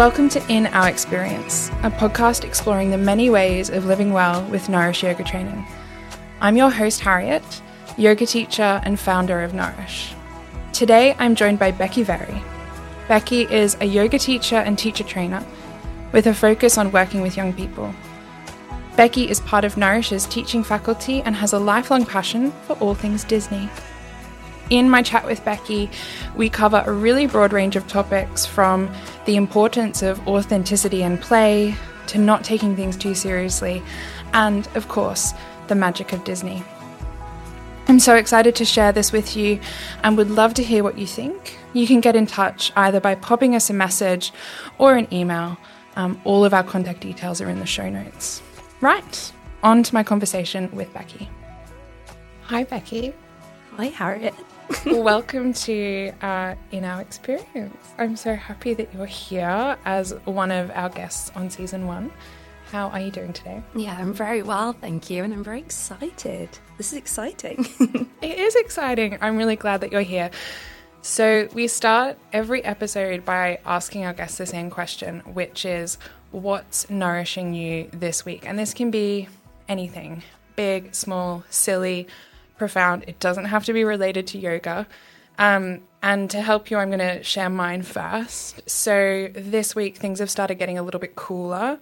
Welcome to In Our Experience, a podcast exploring the many ways of living well with Nourish Yoga Training. I'm your host, Harriet, yoga teacher and founder of Nourish. Today, I'm joined by Becky Very. Becky is a yoga teacher and teacher trainer with a focus on working with young people. Becky is part of Nourish's teaching faculty and has a lifelong passion for all things Disney. In my chat with Becky, we cover a really broad range of topics from the importance of authenticity and play to not taking things too seriously, and of course, the magic of Disney. I'm so excited to share this with you and would love to hear what you think. You can get in touch either by popping us a message or an email. Um, all of our contact details are in the show notes. Right, on to my conversation with Becky. Hi, Becky. Hi, Harriet. Welcome to uh, In Our Experience. I'm so happy that you're here as one of our guests on season one. How are you doing today? Yeah, I'm very well, thank you, and I'm very excited. This is exciting. it is exciting. I'm really glad that you're here. So, we start every episode by asking our guests the same question, which is what's nourishing you this week? And this can be anything big, small, silly, profound. It doesn't have to be related to yoga. Um, and to help you, I'm going to share mine first. So, this week things have started getting a little bit cooler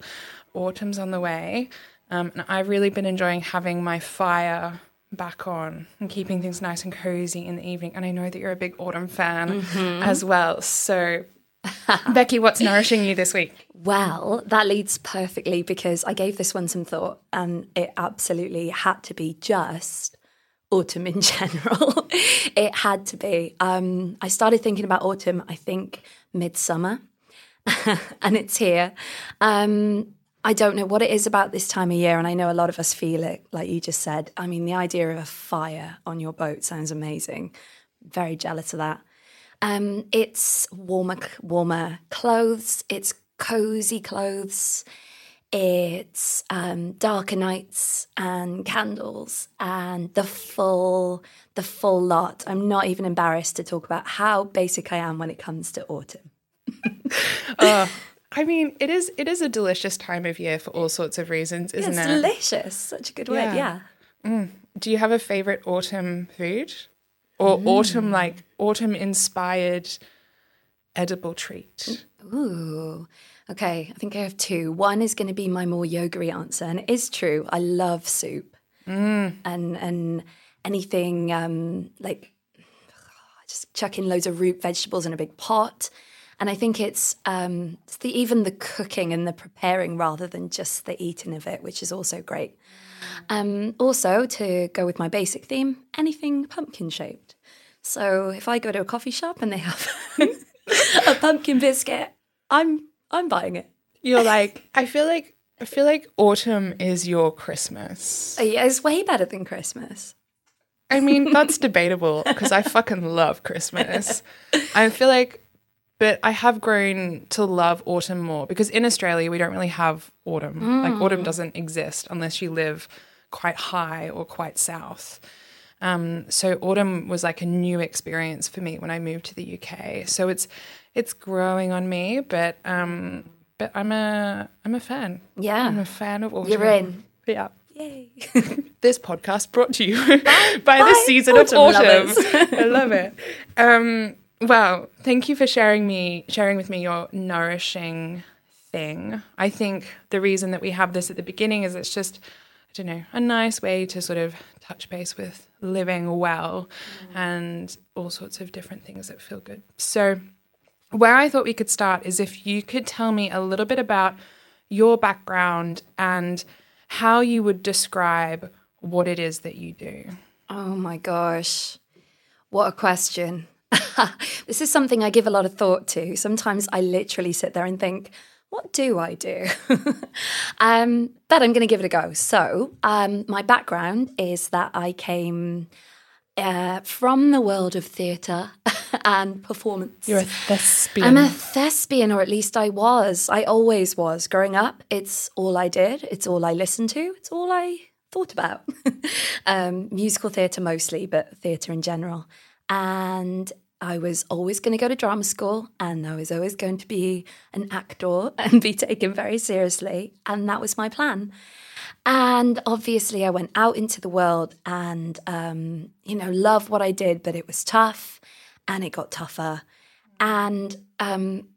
autumn's on the way. Um, and I've really been enjoying having my fire back on and keeping things nice and cozy in the evening. And I know that you're a big autumn fan mm-hmm. as well. So, Becky, what's nourishing you this week? Well, that leads perfectly because I gave this one some thought and it absolutely had to be just autumn in general. it had to be. Um, I started thinking about autumn, I think, midsummer, and it's here. Um, I don't know what it is about this time of year, and I know a lot of us feel it, like you just said. I mean, the idea of a fire on your boat sounds amazing. Very jealous of that. Um, it's warmer, warmer clothes. It's cozy clothes. It's um, darker nights and candles and the full, the full lot. I'm not even embarrassed to talk about how basic I am when it comes to autumn. uh, I mean, it is it is a delicious time of year for all sorts of reasons, isn't yeah, it's it? delicious. Such a good word. Yeah. Mm. Do you have a favorite autumn food, or mm. autumn like autumn inspired edible treat? Ooh. Okay, I think I have two. One is going to be my more yogery answer, and it is true. I love soup, mm. and and anything um, like just chucking loads of root vegetables in a big pot and I think it's, um, it's the, even the cooking and the preparing rather than just the eating of it, which is also great. Um, also, to go with my basic theme, anything pumpkin shaped. So if I go to a coffee shop and they have a pumpkin biscuit, I'm I'm buying it. You're like, I feel like I feel like autumn is your Christmas. Uh, yeah, it's way better than Christmas. I mean, that's debatable because I fucking love Christmas. I feel like but I have grown to love autumn more because in Australia we don't really have autumn. Mm. Like autumn doesn't exist unless you live quite high or quite south. Um, so autumn was like a new experience for me when I moved to the UK. So it's it's growing on me, but um, but I'm a I'm a fan. Yeah, I'm a fan of autumn. You're in. Yeah. Yay. this podcast brought to you by, by the season autumn of autumn. I love it. Um, well, thank you for sharing me sharing with me your nourishing thing. I think the reason that we have this at the beginning is it's just I don't know, a nice way to sort of touch base with living well mm. and all sorts of different things that feel good. So, where I thought we could start is if you could tell me a little bit about your background and how you would describe what it is that you do. Oh my gosh. What a question. this is something I give a lot of thought to. Sometimes I literally sit there and think, what do I do? um, but I'm going to give it a go. So, um, my background is that I came uh, from the world of theatre and performance. You're a thespian. I'm a thespian, or at least I was. I always was. Growing up, it's all I did, it's all I listened to, it's all I thought about. um, musical theatre mostly, but theatre in general. And I was always going to go to drama school and I was always going to be an actor and be taken very seriously. And that was my plan. And obviously, I went out into the world and, um, you know, loved what I did, but it was tough and it got tougher. And um,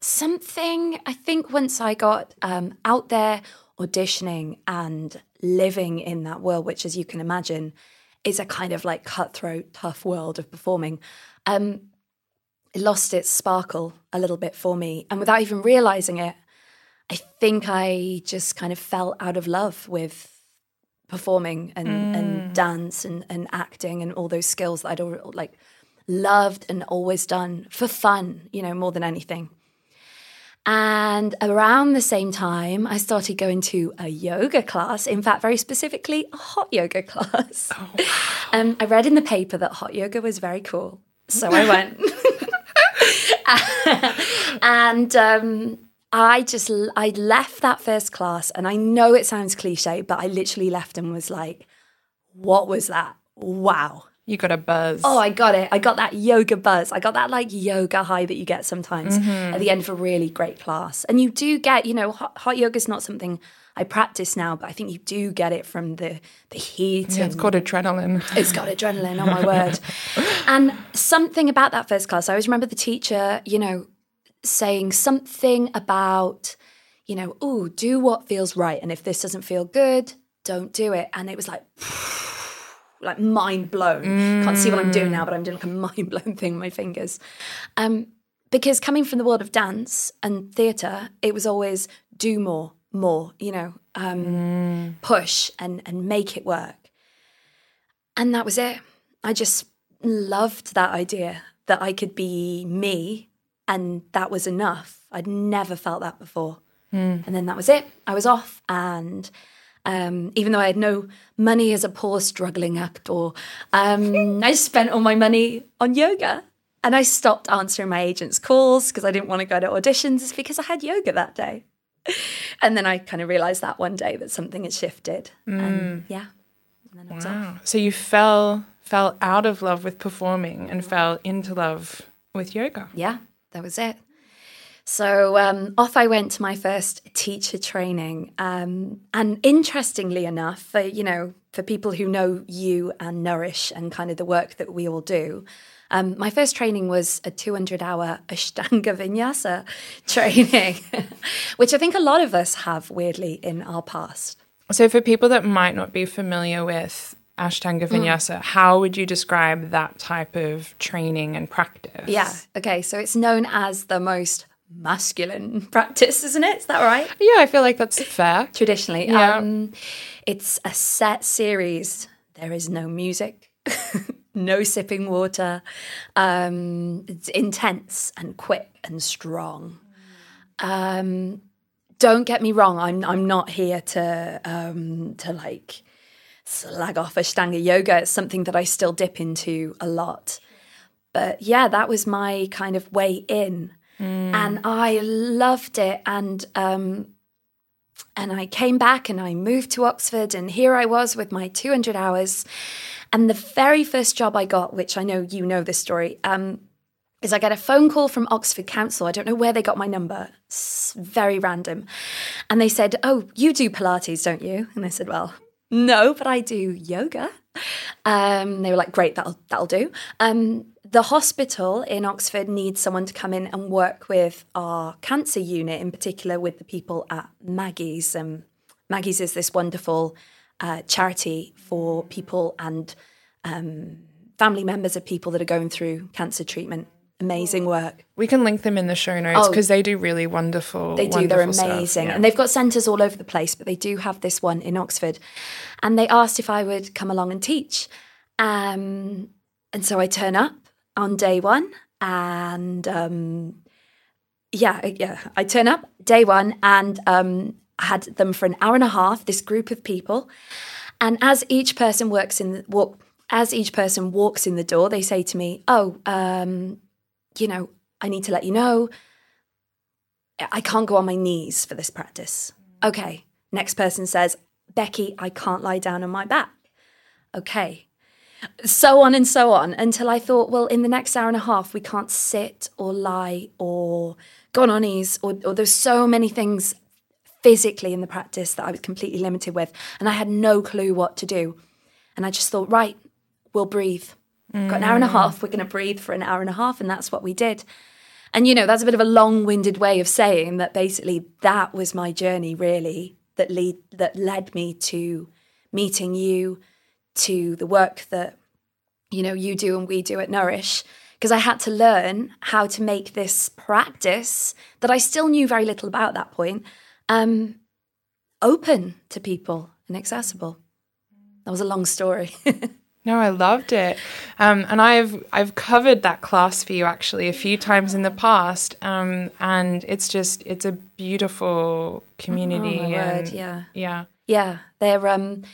something, I think, once I got um, out there auditioning and living in that world, which, as you can imagine, is a kind of like cutthroat, tough world of performing. Um, it lost its sparkle a little bit for me. And without even realizing it, I think I just kind of fell out of love with performing and, mm. and dance and, and acting and all those skills that I'd all, like loved and always done for fun, you know, more than anything. And around the same time, I started going to a yoga class. In fact, very specifically, a hot yoga class. Oh, wow. um, I read in the paper that hot yoga was very cool. So I went. and um, I just, I left that first class. And I know it sounds cliche, but I literally left and was like, what was that? Wow. You got a buzz. Oh, I got it. I got that yoga buzz. I got that like yoga high that you get sometimes mm-hmm. at the end of a really great class. And you do get, you know, hot, hot yoga is not something I practice now, but I think you do get it from the the heat. Yeah, it's got adrenaline. It's got adrenaline. Oh my word! and something about that first class, I always remember the teacher, you know, saying something about, you know, oh, do what feels right, and if this doesn't feel good, don't do it. And it was like like mind blown. Mm. Can't see what I'm doing now, but I'm doing like a mind blown thing with my fingers. Um, because coming from the world of dance and theatre, it was always do more, more, you know, um, mm. push and and make it work. And that was it. I just loved that idea that I could be me and that was enough. I'd never felt that before. Mm. And then that was it. I was off and um, even though I had no money as a poor struggling actor, um, I spent all my money on yoga. And I stopped answering my agent's calls because I didn't want to go to auditions because I had yoga that day. and then I kind of realized that one day that something had shifted. Mm. And yeah. And wow. So you fell fell out of love with performing and fell into love with yoga. Yeah, that was it. So um, off I went to my first teacher training. Um, and interestingly enough, for, you know, for people who know you and Nourish and kind of the work that we all do, um, my first training was a 200 hour Ashtanga Vinyasa training, which I think a lot of us have weirdly in our past. So, for people that might not be familiar with Ashtanga mm. Vinyasa, mm. how would you describe that type of training and practice? Yeah, okay, so it's known as the most masculine practice, isn't it? Is that right? Yeah, I feel like that's fair. Traditionally. Yeah. Um, it's a set series. There is no music, no sipping water. Um, it's intense and quick and strong. Um, don't get me wrong. I'm I'm not here to um, to like slag off Ashtanga yoga. It's something that I still dip into a lot. But yeah, that was my kind of way in. Mm. And I loved it. And um, and I came back and I moved to Oxford, and here I was with my 200 hours. And the very first job I got, which I know you know this story, um, is I get a phone call from Oxford Council. I don't know where they got my number. It's very random. And they said, Oh, you do Pilates, don't you? And I said, Well, no, but I do yoga. Um, they were like, Great, that'll that'll do. Um, the hospital in Oxford needs someone to come in and work with our cancer unit, in particular with the people at Maggie's. Um, Maggie's is this wonderful uh, charity for people and um, family members of people that are going through cancer treatment. Amazing work. We can link them in the show notes because oh, they do really wonderful. They do. Wonderful they're amazing, yeah. and they've got centres all over the place. But they do have this one in Oxford, and they asked if I would come along and teach. Um, and so I turn up, on day one, and um, yeah, yeah, I turn up day one, and um, I had them for an hour and a half. This group of people, and as each person works in the walk, as each person walks in the door, they say to me, "Oh, um, you know, I need to let you know." I can't go on my knees for this practice. Okay. Next person says, Becky, I can't lie down on my back. Okay. So on and so on until I thought, well, in the next hour and a half, we can't sit or lie or go on our knees, or, or there's so many things physically in the practice that I was completely limited with. And I had no clue what to do. And I just thought, right, we'll breathe. Mm. Got an hour and a half, we're going to breathe for an hour and a half. And that's what we did. And, you know, that's a bit of a long winded way of saying that basically that was my journey, really, that, lead, that led me to meeting you, to the work that, you know, you do and we do at Nourish. Because I had to learn how to make this practice that I still knew very little about at that point um, open to people and accessible. That was a long story. No, I loved it, um, and I've I've covered that class for you actually a few times in the past, um, and it's just it's a beautiful community. Oh, and, word, yeah, yeah, yeah. They're um,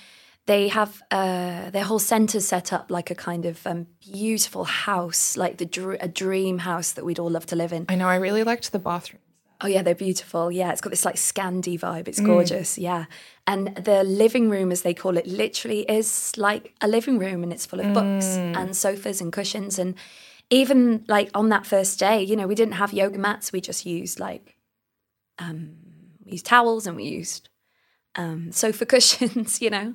they have uh, their whole center set up like a kind of um, beautiful house, like the dr- a dream house that we'd all love to live in. I know. I really liked the bathroom. Oh yeah, they're beautiful. Yeah, it's got this like Scandi vibe. It's mm. gorgeous. Mm. Yeah, and the living room, as they call it, literally is like a living room, and it's full of mm. books and sofas and cushions. And even like on that first day, you know, we didn't have yoga mats. We just used like um, we used towels and we used um, sofa cushions. You know,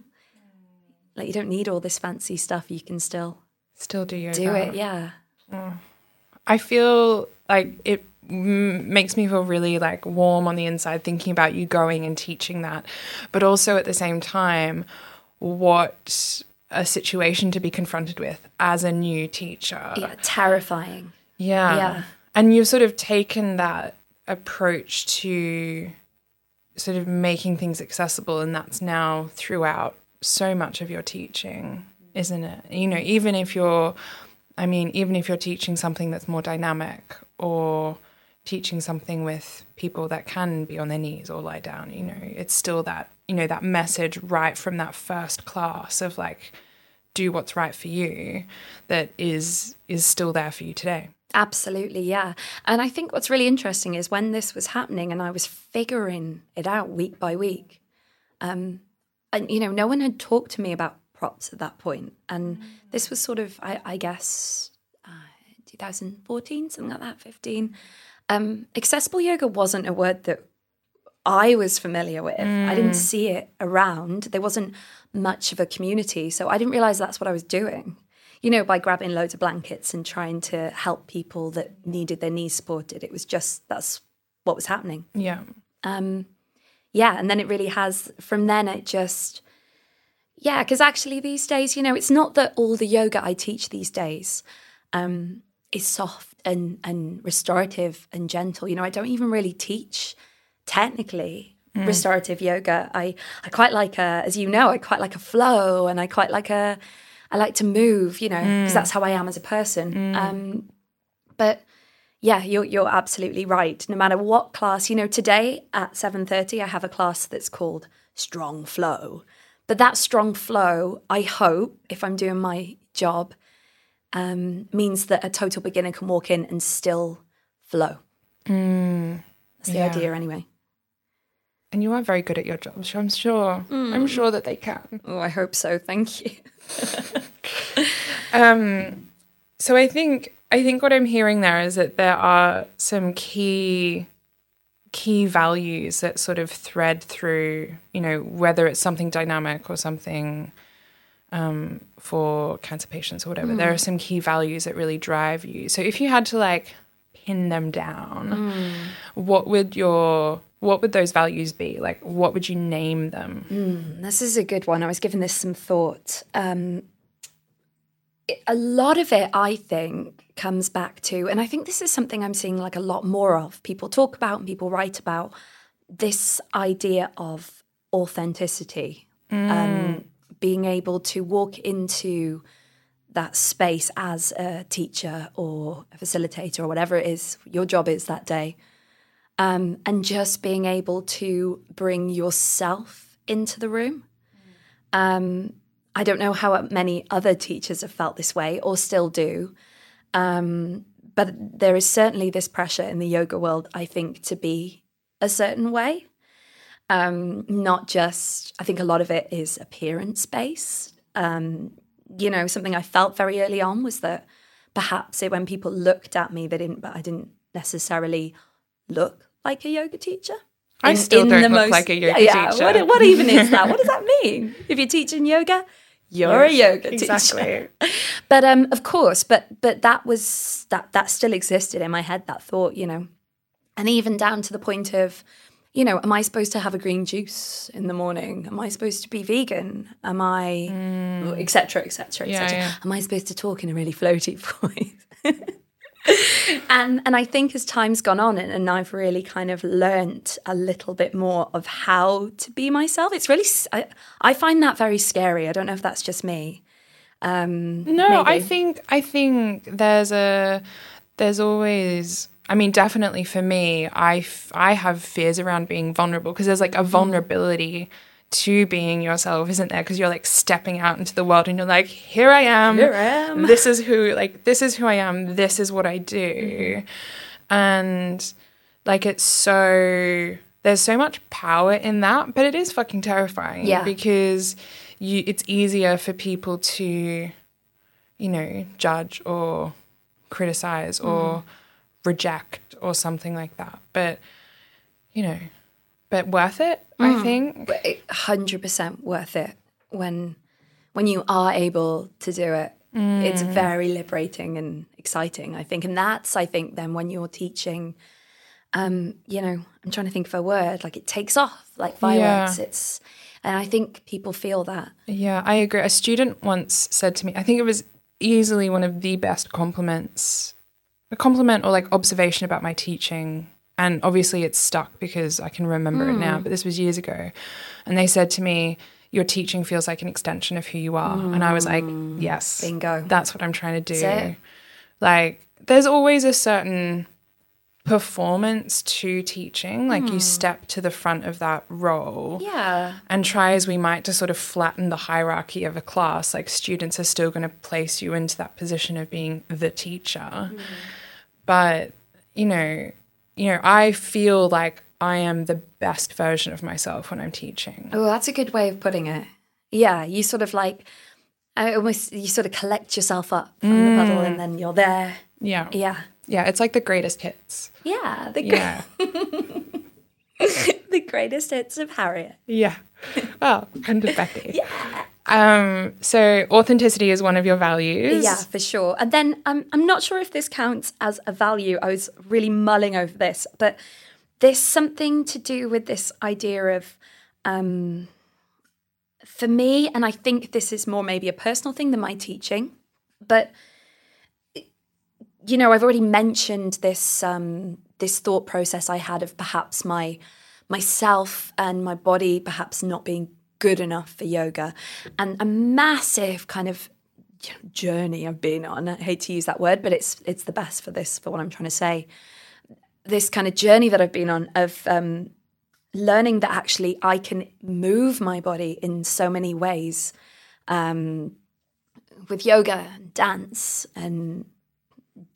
like you don't need all this fancy stuff. You can still still do your Do it. Yeah. Mm. I feel like it makes me feel really like warm on the inside thinking about you going and teaching that but also at the same time what a situation to be confronted with as a new teacher yeah terrifying yeah yeah and you've sort of taken that approach to sort of making things accessible and that's now throughout so much of your teaching isn't it? You know even if you're i mean even if you're teaching something that's more dynamic or teaching something with people that can be on their knees or lie down you know it's still that you know that message right from that first class of like do what's right for you that is is still there for you today. Absolutely yeah. And i think what's really interesting is when this was happening and i was figuring it out week by week um and you know no one had talked to me about props at that point and this was sort of i, I guess uh, 2014 something like that 15 um, accessible yoga wasn't a word that I was familiar with. Mm. I didn't mm. see it around. There wasn't much of a community. So I didn't realize that's what I was doing. You know, by grabbing loads of blankets and trying to help people that needed their knees supported. It was just that's what was happening. Yeah. Um, yeah. And then it really has, from then, it just, yeah, because actually these days, you know, it's not that all the yoga I teach these days um, is soft and and restorative and gentle. You know, I don't even really teach technically mm. restorative yoga. I I quite like a, as you know, I quite like a flow, and I quite like a, I like to move. You know, because mm. that's how I am as a person. Mm. Um, but yeah, you're you're absolutely right. No matter what class, you know, today at seven thirty, I have a class that's called Strong Flow. But that strong flow, I hope, if I'm doing my job, um, means that a total beginner can walk in and still flow. Mm, That's the yeah. idea, anyway. And you are very good at your job, so I'm sure. Mm. I'm sure that they can. Oh, I hope so. Thank you. um, so I think I think what I'm hearing there is that there are some key key values that sort of thread through, you know, whether it's something dynamic or something um, for cancer patients or whatever. Mm. There are some key values that really drive you. So if you had to like pin them down, mm. what would your what would those values be? Like, what would you name them? Mm, this is a good one. I was giving this some thought. Um, a lot of it, I think, comes back to, and I think this is something I'm seeing like a lot more of. People talk about and people write about this idea of authenticity. Mm. Um, being able to walk into that space as a teacher or a facilitator or whatever it is your job is that day. Um, and just being able to bring yourself into the room. Um, I don't know how many other teachers have felt this way or still do. Um, but there is certainly this pressure in the yoga world, I think, to be a certain way. Um, not just, I think a lot of it is appearance based. Um, you know, something I felt very early on was that perhaps it, when people looked at me, they didn't, but I didn't necessarily look like a yoga teacher. I still don't look like a yoga yeah, teacher. What, what even is that? What does that mean? If you're teaching yoga, you're a yoga teacher. Exactly. But um, of course, but but that was that that still existed in my head. That thought, you know, and even down to the point of, you know, am I supposed to have a green juice in the morning? Am I supposed to be vegan? Am I, etc. etc. Etc. Am I supposed to talk in a really floaty voice? And and I think as time's gone on and, and I've really kind of learnt a little bit more of how to be myself. It's really I find that very scary. I don't know if that's just me. Um, No, I think I think there's a there's always I mean definitely for me I f- I have fears around being vulnerable because there's like Mm. a vulnerability to being yourself isn't there because you're like stepping out into the world and you're like here I am Here I am. this is who like this is who I am this is what I do Mm-hmm. and like it's so there's so much power in that but it is fucking terrifying Yeah. because you it's easier for people to you know judge or criticize or reject or something like that but you know but worth it i think. 100% worth it when when you are able to do it. It's very liberating and exciting i think. And that's i think then when you're teaching um you know i'm trying to think of a word like it takes off like fireworks. It's and i think people feel that. Yeah, I agree. A student once said to me, I think it was easily one of the best compliments, a compliment or like observation about my teaching. And obviously it's stuck because I can remember it Hmm. now, but this was years ago. And they said to me, Your teaching feels like an extension of who you are. And I was like, Yes. Hmm. Bingo. That's what I'm trying to do. Like, there's always a certain performance to teaching. Like, Hmm. you step to the front of that role yeah and try as we might to sort of flatten the hierarchy of a class, like students are still going to place you into that position of being the teacher. But, you know, you know, I feel like I am the best version of myself when I'm teaching. oh that's a good way of putting it yeah you sort of like I almost you sort of collect yourself up from the puddle mm. and then you're there Yeah. yeah Yeah, it's like the greatest hits. yeah the, Yeah. the greatest hits of harriet yeah. Well, kind of Becky. Yeah. Um, so authenticity is one of your values. Yeah, for sure. And then um, I'm not sure if this counts as a value. I was really mulling over this, but there's something to do with this idea of, um, for me, and I think this is more maybe a personal thing than my teaching, but you know, I've already mentioned this um, this thought process I had of perhaps my myself and my body perhaps not being good enough for yoga, and a massive kind of journey I've been on. I hate to use that word, but it's it's the best for this for what I'm trying to say. This kind of journey that I've been on of um, learning that actually I can move my body in so many ways um, with yoga and dance and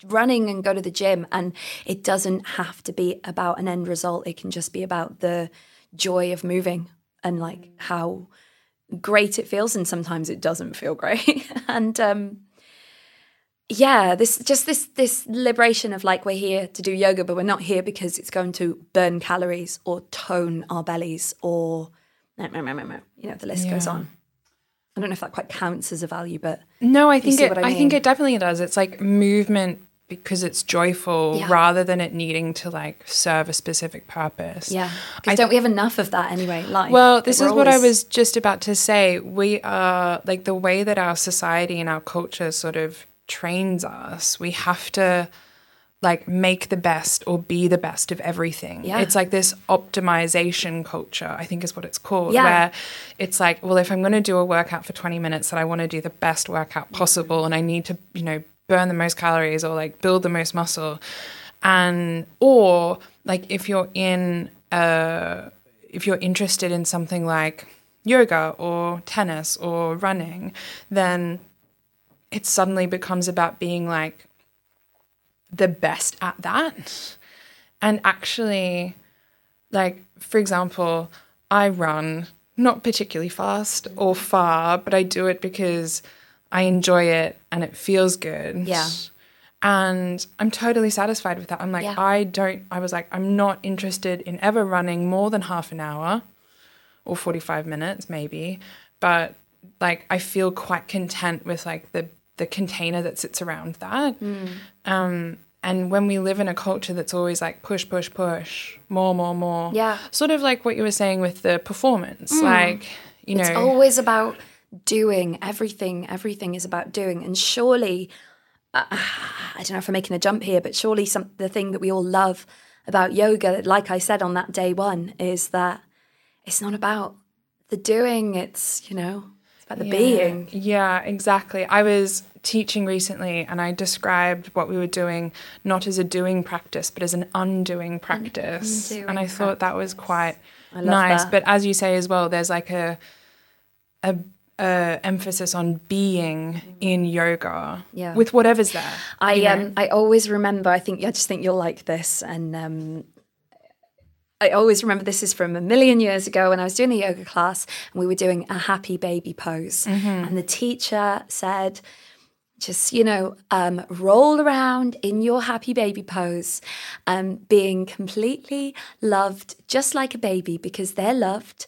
running and go to the gym and it doesn't have to be about an end result it can just be about the joy of moving and like how great it feels and sometimes it doesn't feel great and um yeah this just this this liberation of like we're here to do yoga but we're not here because it's going to burn calories or tone our bellies or you know the list goes on i don't know if that quite counts as a value but No, I think it. I, I think it definitely does. It's like movement because it's joyful Yeah. rather than it needing to like serve a specific purpose. Yeah, because don't we have enough of that anyway? Life. Well, this is what I was just about to say. We are like the way that our society and our culture sort of trains us. We have to like make the best or be the best of everything. Yeah. It's like this optimization culture, I think is what it's called, Yeah. where it's like, well, if I'm going to do a workout for 20 minutes, that I want to do the best workout possible and I need to, you know, burn the most calories or like build the most muscle. And, or like if you're in a, if you're interested in something like yoga or tennis or running, then it suddenly becomes about being like the best at that. And actually, like, for example, I run not particularly fast or far, but I do it because I enjoy it and it feels good. Yeah. And I'm totally satisfied with that. I'm like, Yeah. I don't, I was like, I'm not interested in ever running more than half an hour or 45 minutes, maybe. But like, I feel quite content with like the, the container that sits around that. Mm. Um, and when we live in a culture that's always like push, push, push, more, more, more. Yeah. Sort of like what you were saying with the performance. Like, you know. It's always about doing everything. Everything is about doing. And surely, uh, I don't know if I'm making a jump here, but surely some the thing that we all love about yoga, like I said on that day one, is that it's not about the doing. It's you know, it's about the being. Yeah, exactly. I was teaching recently and I described what we were doing not as a doing practice, but as an undoing practice. undoing and I thought that was quite nice. that. But as you say as well, there's like a a, emphasis on being in yoga Yeah. with whatever's there. I you know? um I always remember. I think I just think you'll like this, and um, I always remember this is from a million years ago when I was doing a yoga class and we were doing a happy baby pose, and the teacher said. Just you know, um, roll around in your happy baby pose, um, being completely loved, just like a baby, because they're loved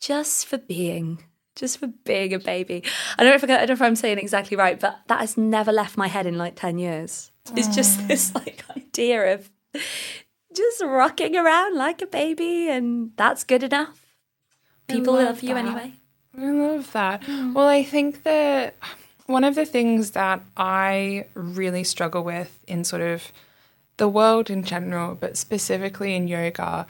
just for being, just for being a baby. I don't know if I, I don't know if I'm saying it exactly right, but that has never left my head in like ten years. It's just mm. this like idea of just rocking around like a baby, and that's good enough. People love love you that. anyway. I love that. Mm. Well, I think that one of the things that I really struggle with in sort of the world in general, but specifically in yoga,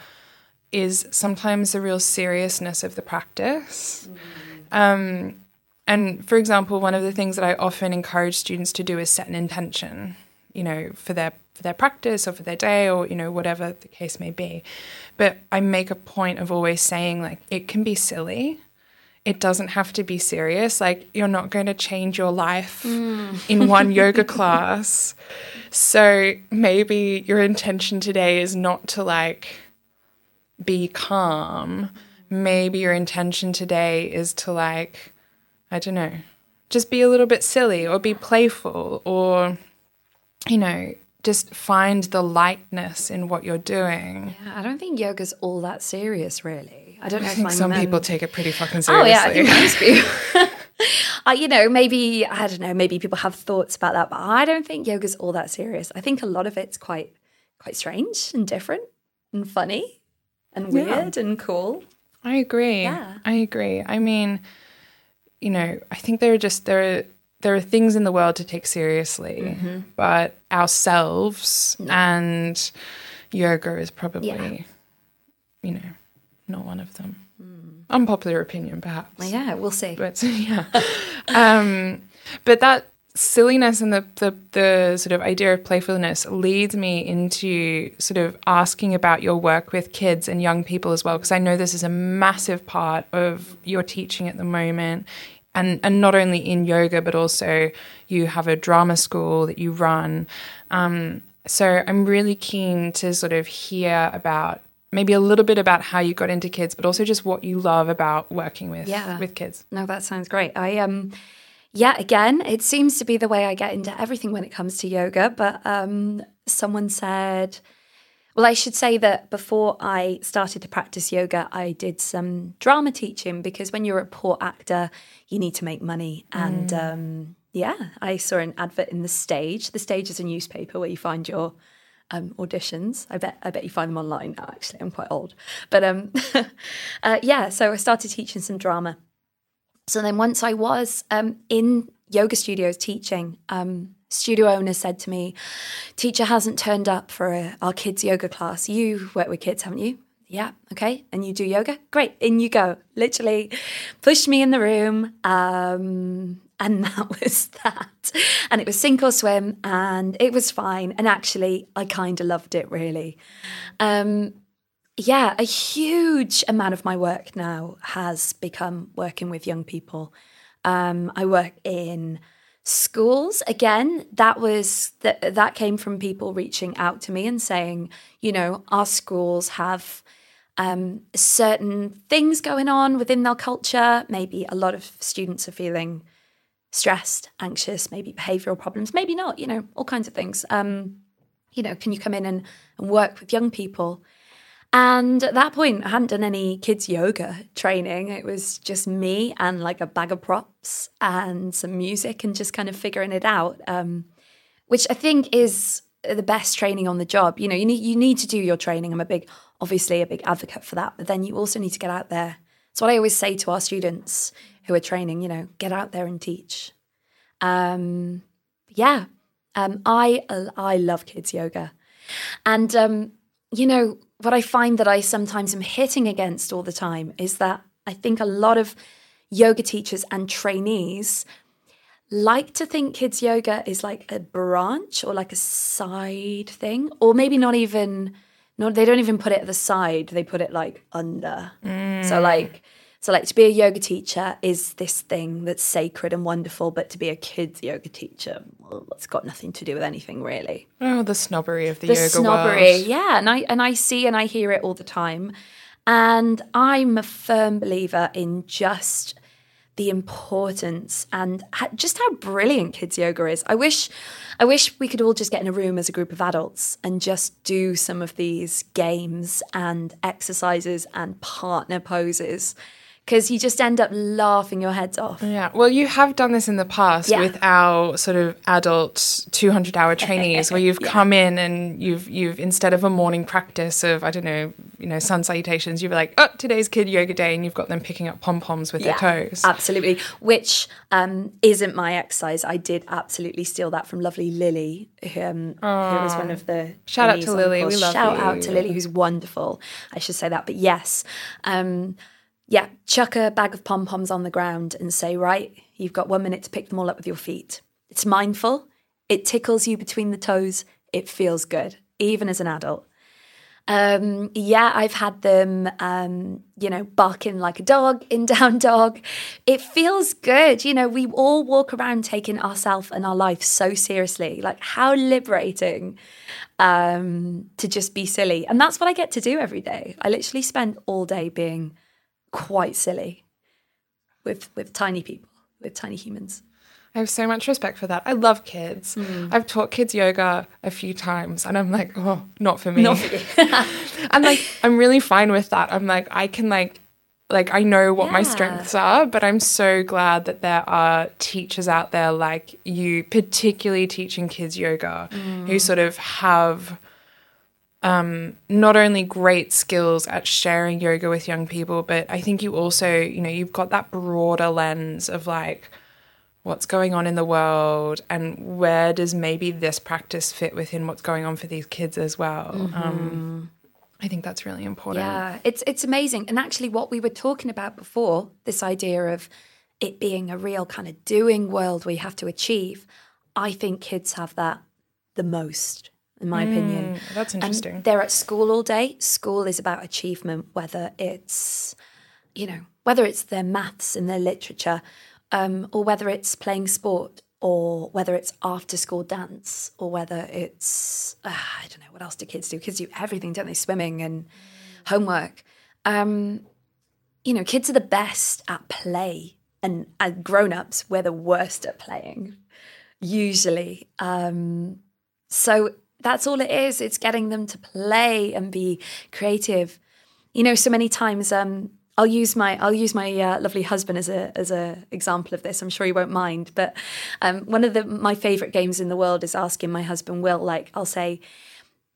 is sometimes the real seriousness of the practice. Mm. Um, and for example, one of the things that I often encourage students to do is set an intention, you know, for their for their practice or for their day or you know whatever the case may be. But I make a point of always saying like it can be silly. It doesn't have to be serious. Like you're not going to change your life in one yoga class. So maybe your intention today is not to like be calm. Maybe your intention today is to like, I don't know, just be a little bit silly or be playful or, you know, just find the lightness in what you're doing. Yeah, I don't think yoga's all that serious, really. I don't know I if some mem- people take it pretty fucking seriously Oh yeah, I think most people. uh, you know, maybe I don't know. Maybe people have thoughts about that, but I don't think yoga's all that serious. I think a lot of it's quite, quite strange and different and funny and Yeah. weird and cool. I agree. Yeah. I agree. I mean, you know, I think there are just there are there are things in the world to take seriously, Mm-hmm. but ourselves and yoga is probably, Yeah. you know, not one of them. Unpopular opinion, perhaps. Yeah, we'll see. But yeah, um, but that silliness and the, the the sort of idea of playfulness leads me into sort of asking about your work with kids and young people as well, because I know this is a massive part of your teaching at the moment. And, and not only in yoga, but also you have a drama school that you run. Um, so I'm really keen to sort of hear about maybe a little bit about how you got into kids, but also just what you love about working with Yeah. with kids. No, that sounds great. I um yeah, again, it seems to be the way I get into everything when it comes to yoga, but um someone said well, I should say that before I started to practice yoga, I did some drama teaching because when you're a poor actor, you need to make money. And um, yeah, I saw an advert in the stage. The stage is a newspaper where you find your um, auditions. I bet I bet you find them online now. Actually, I'm quite old, but um, uh, yeah. So I started teaching some drama. So then once I was um, in yoga studios teaching, um, studio owner said to me, "Teacher hasn't turned up for uh, our kids yoga class. You work with kids, haven't you?" Yeah, okay. And you do yoga? Great. In you go. Literally pushed me in the room. Um, and that was that. And it was sink or swim, and it was fine. And actually, I kind of loved it, really. Um, yeah, a huge amount of my work now has become working with young people. Um, I work in schools again that was that that came from people reaching out to me and saying you know our schools have um, certain things going on within their culture maybe a lot of students are feeling stressed, anxious, maybe behavioral problems, maybe not, you know, all kinds of things. Um, you know, can you come in and, and work with young people? And at that point, I hadn't done any kids' yoga training. It was just me and like a bag of props and some music and just kind of figuring it out, um, which I think is the best training on the job. You know, you need you need to do your training. I'm a big, obviously, a big advocate for that. But then you also need to get out there. It's what I always say to our students who are training. You know, get out there and teach. Um, yeah, um, I I love kids yoga, and um, you know what I find that I sometimes am hitting against all the time is that I think a lot of yoga teachers and trainees like to think kids yoga is like a branch or like a side thing or maybe not even no they don't even put it at the side they put it like under mm. so like so, like, to be a yoga teacher is this thing that's sacred and wonderful, but to be a kid's yoga teacher, well, it's got nothing to do with anything really. Oh, the snobbery of the, yoga world the yoga snobbery, world. yeah, and I and I see and I hear it all the time, and I'm a firm believer in just the importance and just how brilliant kids yoga is. I wish I wish we could all just get in a room as a group of adults and just do some of these games and exercises and partner poses because you just end up laughing your heads off. Yeah. Well, you have done this in the past yeah. with our sort of adult 200 hour trainees where you've yeah. come in and you've you've instead of a morning practice of I don't know, you know, sun salutations, you've like, "Oh, today's kid yoga day," and you've got them picking up pom-poms with yeah, their toes. Absolutely. Which um, isn't my exercise. I did absolutely steal that from lovely Lily, um, who was one of the Shout out to Lily. We love Shout you. out to Lily who's wonderful. I should say that. But yes, um, yeah, chuck a bag of pom poms on the ground and say, right, you've got one minute to pick them all up with your feet. It's mindful, it tickles you between the toes, it feels good, even as an adult. Um, yeah, I've had them, um, you know, barking like a dog, in down dog. It feels good. You know, we all walk around taking ourselves and our life so seriously. Like, how liberating um, to just be silly. And that's what I get to do every day. I literally spend all day being quite silly with with tiny people, with tiny humans. I have so much respect for that. I love kids. Mm. I've taught kids yoga a few times and I'm like, oh, not for me. Not for you. and like I'm really fine with that. I'm like I can like like I know what yeah. my strengths are, but I'm so glad that there are teachers out there like you, particularly teaching kids yoga, mm. who sort of have um, not only great skills at sharing yoga with young people, but I think you also, you know, you've got that broader lens of like what's going on in the world and where does maybe this practice fit within what's going on for these kids as well. Mm-hmm. Um, I think that's really important. Yeah, it's it's amazing. And actually, what we were talking about before, this idea of it being a real kind of doing world we have to achieve, I think kids have that the most in my mm, opinion. That's interesting. And they're at school all day. School is about achievement, whether it's, you know, whether it's their maths and their literature, um, or whether it's playing sport, or whether it's after school dance, or whether it's, uh, I don't know, what else do kids do? Kids do everything, don't they? Swimming and homework. Um, you know, kids are the best at play, and, grown ups, we're the worst at playing, usually. Um, so that's all it is. It's getting them to play and be creative. You know, so many times um, I'll use my I'll use my uh, lovely husband as a as a example of this. I'm sure he won't mind. But um, one of the my favorite games in the world is asking my husband Will. Like I'll say,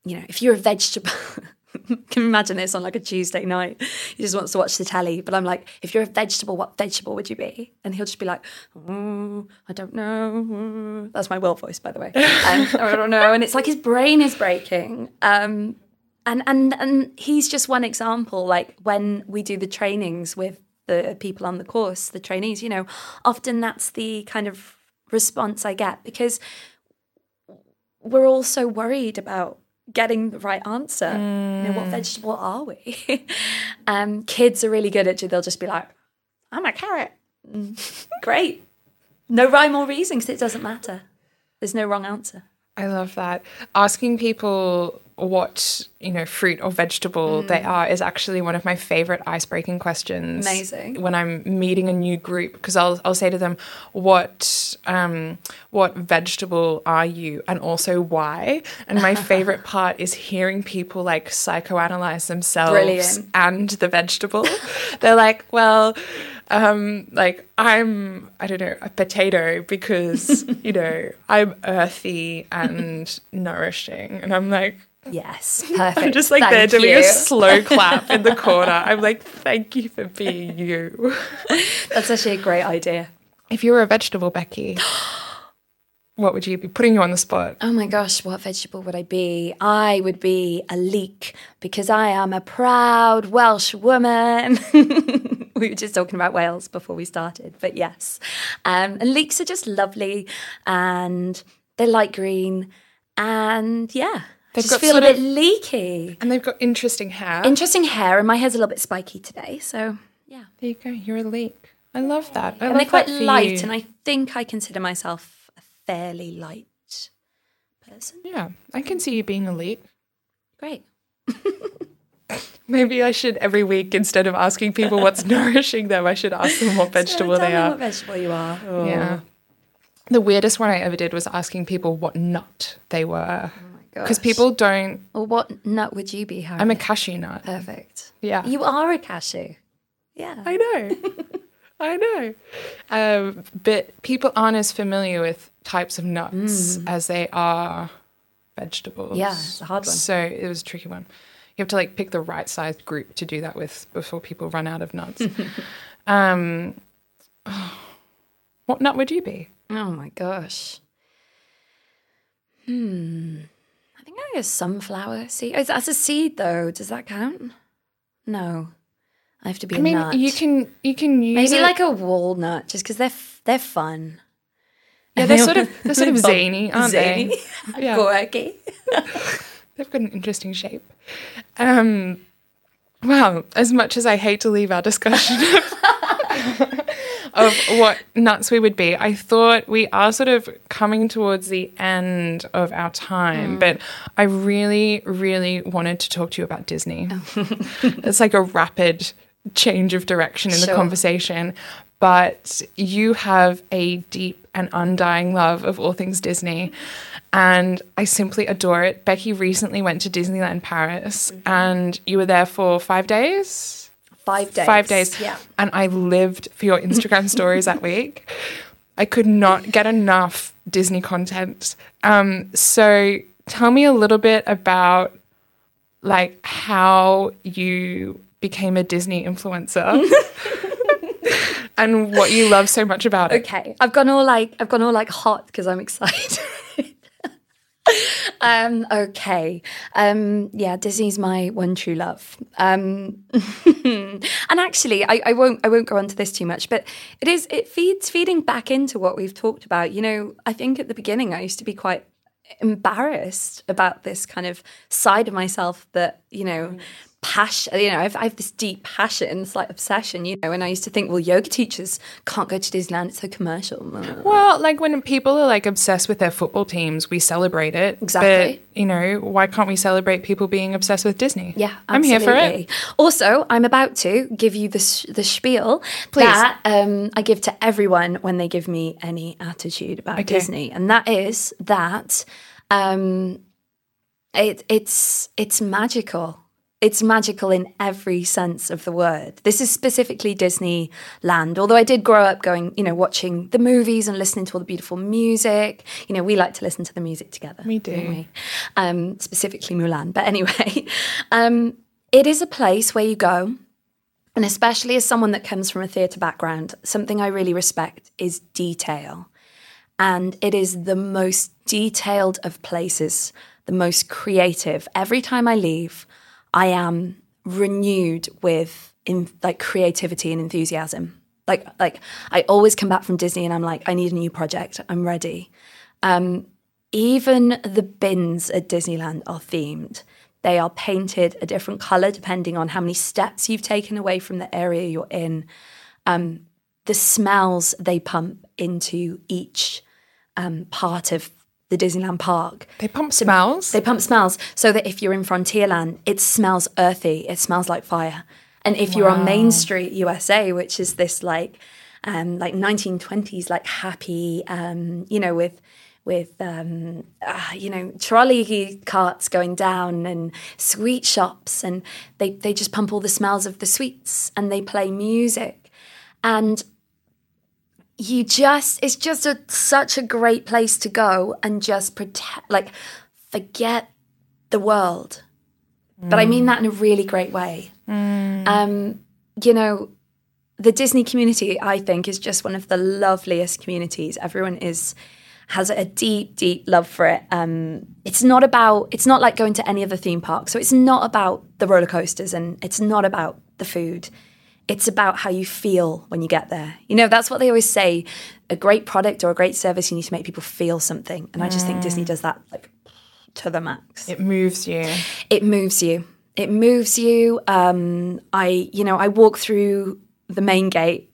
you know, if you're a vegetable. can imagine this on like a Tuesday night. He just wants to watch the telly. But I'm like, if you're a vegetable, what vegetable would you be? And he'll just be like, oh, I don't know. That's my Will voice, by the way. Um, I don't know. And it's like his brain is breaking. Um, and and and he's just one example. Like when we do the trainings with the people on the course, the trainees, you know, often that's the kind of response I get because we're all so worried about getting the right answer. Mm. You know, what mm. vegetable are we? um, kids are really good at it. They'll just be like, I'm a carrot. Mm. Great. No rhyme or reason because it doesn't matter. There's no wrong answer. I love that. Asking people what, you know, fruit or vegetable mm. they are is actually one of my favorite ice-breaking questions. Amazing. When I'm meeting a new group because I'll I'll say to them, "What um, what vegetable are you and also why. And my favorite part is hearing people like psychoanalyze themselves Brilliant. and the vegetable. They're like, well, um, like I'm, I don't know, a potato because, you know, I'm earthy and nourishing. And I'm like, Yes, perfect. I'm just like Thank there doing you. a slow clap in the corner. I'm like, thank you for being you. That's actually a great idea. If you were a vegetable, Becky, what would you be putting you on the spot? Oh my gosh, what vegetable would I be? I would be a leek because I am a proud Welsh woman. We were just talking about Wales before we started, but yes. Um, and leeks are just lovely and they're light green. And yeah, They've just got feel a bit of- leaky. And they've got interesting hair. Interesting hair, and my hair's a little bit spiky today. So yeah. there you go. You're a leek. I love that. I and love they're quite light, you. and I think I consider myself a fairly light person. yeah, I can see you being a leek. Great. Maybe I should every week instead of asking people what's nourishing them, I should ask them what vegetable So they are. What vegetable you are? Yeah. The weirdest one I ever did was asking people what nut they were. Because gosh. people don't. Well, what nut would you be, Harry? I'm a cashew nut. Perfect. Yeah. You are a cashew. Yeah. I know. I know. Um, but people aren't as familiar with types of nuts as they are vegetables. Mm. Yeah, it's a hard one. So it was a tricky one. You have to like pick the right sized group to do that with before people run out of nuts. um, what nut would you be? oh my gosh. Hmm. I think I a sunflower seed. Oh, that's a seed, though. Does that count? No. I have to be I a mean, nut. you can you can use Maybe it- like a walnut, just because they're f- they're fun. yeah, they're sort of they're sort of zany, aren't zany. they? Yeah. Quirky. They've got an interesting shape. Um, well, as much as I hate to leave our discussion of, what nuts we would be, I thought we are sort of coming towards the end of our Mm. time, but I really, really wanted to talk to you about Disney. it's like a rapid change of direction in the conversation. But you have a deep and undying love of all things Disney. And I simply adore it. Becky recently went to Disneyland Paris and you were there for five days? Five days. Five days. Yeah. And I lived for your Instagram stories that week. I could not get enough Disney content. Um, so tell me a little bit about like how you became a Disney influencer and what you love so much about it. Okay, I've gone all like I've gone all like hot because I'm excited. um, okay, um, yeah, Disney's my one true love. Um, and actually, I, I won't I won't go into this too much, but it is it feeds feeding back into what we've talked about. You know, I think at the beginning I used to be quite embarrassed about this kind of side of myself that you know passion you know I've, I have this deep passion this like obsession you know and I used to think well yoga teachers can't go to Disneyland it's so commercial Well, like when people are like obsessed with their football teams, we celebrate it. Exactly. But, you know, why can't we celebrate people being obsessed with Disney? yeah I'm here for it. also I'm about to give you the, sh- the spiel Please. that um, I give to everyone when they give me any attitude about Okay. Disney and that is that um, it, it's it's magical. It's magical in every sense of the word. This is specifically Disneyland. Although I did grow up going, you know, watching the movies and listening to all the beautiful music. You know, we like to listen to the music together. We do. we? Um, specifically Mulan. But anyway, um, it is a place where you go, and especially as someone that comes from a theatre background, something I really respect is detail and it is the most detailed of places, the most creative. Every time I leave, I am renewed with in, like creativity and enthusiasm. Like like I always come back from Disney and I'm like, I need a new project. I'm ready. Um, even the bins at Disneyland are themed. They are painted a different color depending on how many steps you've taken away from the area you're in the smells they pump into each um, part of the Disneyland park. They pump smells. They pump smells so that if you're in Frontierland, it smells earthy, it smells like fire. And if you're on Main Street, USA, which is this like um, like 1920s, like happy, um, you know, with with um, uh, you know trolley carts going down and sweet shops, and they they just pump all the smells of the sweets, and they play music, and you just it's just a, such a great place to go and just protect like forget the world. Mm. but i mean that in a really great way. Mm. um you know the disney community i think is just one of the loveliest communities. Everyone is has a deep deep love for it. Um it's not about it's not like going to any other theme park. So it's not about the roller coasters and it's not about the food it's about how you feel when you get there. You know, that's what they always say. A great product or a great service, you need to make people feel something. And I just think Disney does that like to the max. It moves you. It moves you. It moves you. Um, I, you know, I walk through the main gate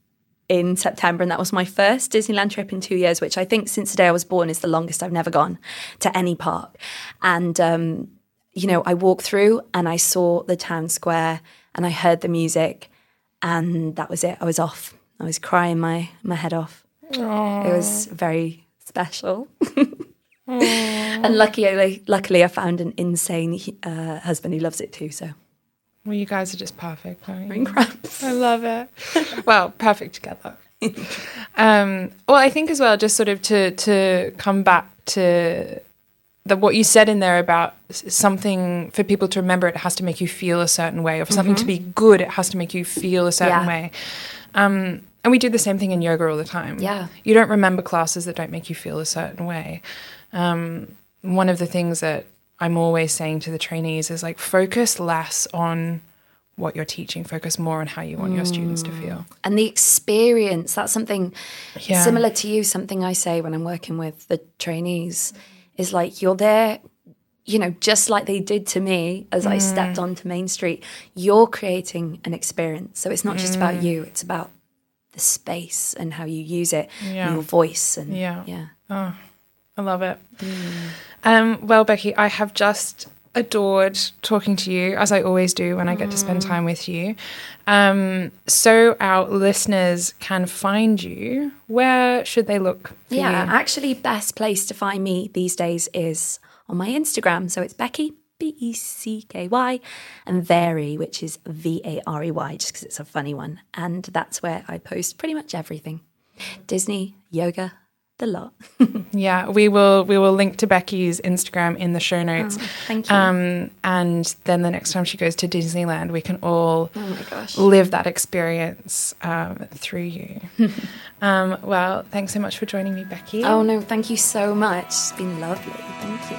in September, and that was my first Disneyland trip in two years, which I think since the day I was born is the longest I've never gone to any park. And, um, you know, I walked through and I saw the town square and I heard the music and that was it. I was off. I was crying my my head off. Aww. It was very special. and luckily, luckily, I found an insane uh, husband who loves it too. So. Well, you guys are just perfect. Cramps. I love it. well, perfect together. um, well, I think as well, just sort of to to come back to the what you said in there about something for people to remember it has to make you feel a certain way or for something mm-hmm. to be good it has to make you feel a certain yeah. way um, and we do the same thing in yoga all the time yeah you don't remember classes that don't make you feel a certain way um, one of the things that i'm always saying to the trainees is like focus less on what you're teaching focus more on how you want mm. your students to feel and the experience that's something yeah. similar to you something i say when i'm working with the trainees is like you're there you know, just like they did to me as mm. I stepped onto Main Street, you're creating an experience. So it's not just about mm. you, it's about the space and how you use it, yeah. and your voice. And yeah. yeah. Oh, I love it. Mm. Um, well, Becky, I have just adored talking to you, as I always do when I get to spend mm. time with you. Um, so our listeners can find you. Where should they look? yeah, you? actually, best place to find me these days is on my Instagram. So it's Becky B E C K Y, and Varey, which is V A R E Y, just because it's a funny one. And that's where I post pretty much everything Disney, yoga, the lot. yeah, we will we will link to Becky's Instagram in the show notes. Oh, thank you. Um, and then the next time she goes to Disneyland, we can all oh live that experience um, through you. um, well, thanks so much for joining me, Becky. Oh no, thank you so much. It's been lovely. Thank you.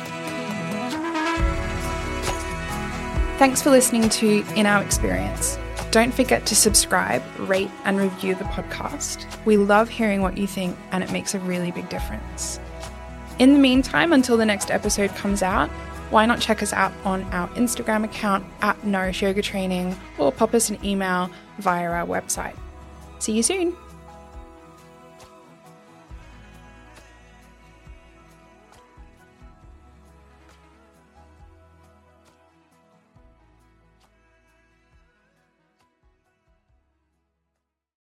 Thanks for listening to In Our Experience. Don't forget to subscribe, rate, and review the podcast. We love hearing what you think, and it makes a really big difference. In the meantime, until the next episode comes out, why not check us out on our Instagram account at Nourish Yoga Training or pop us an email via our website. See you soon.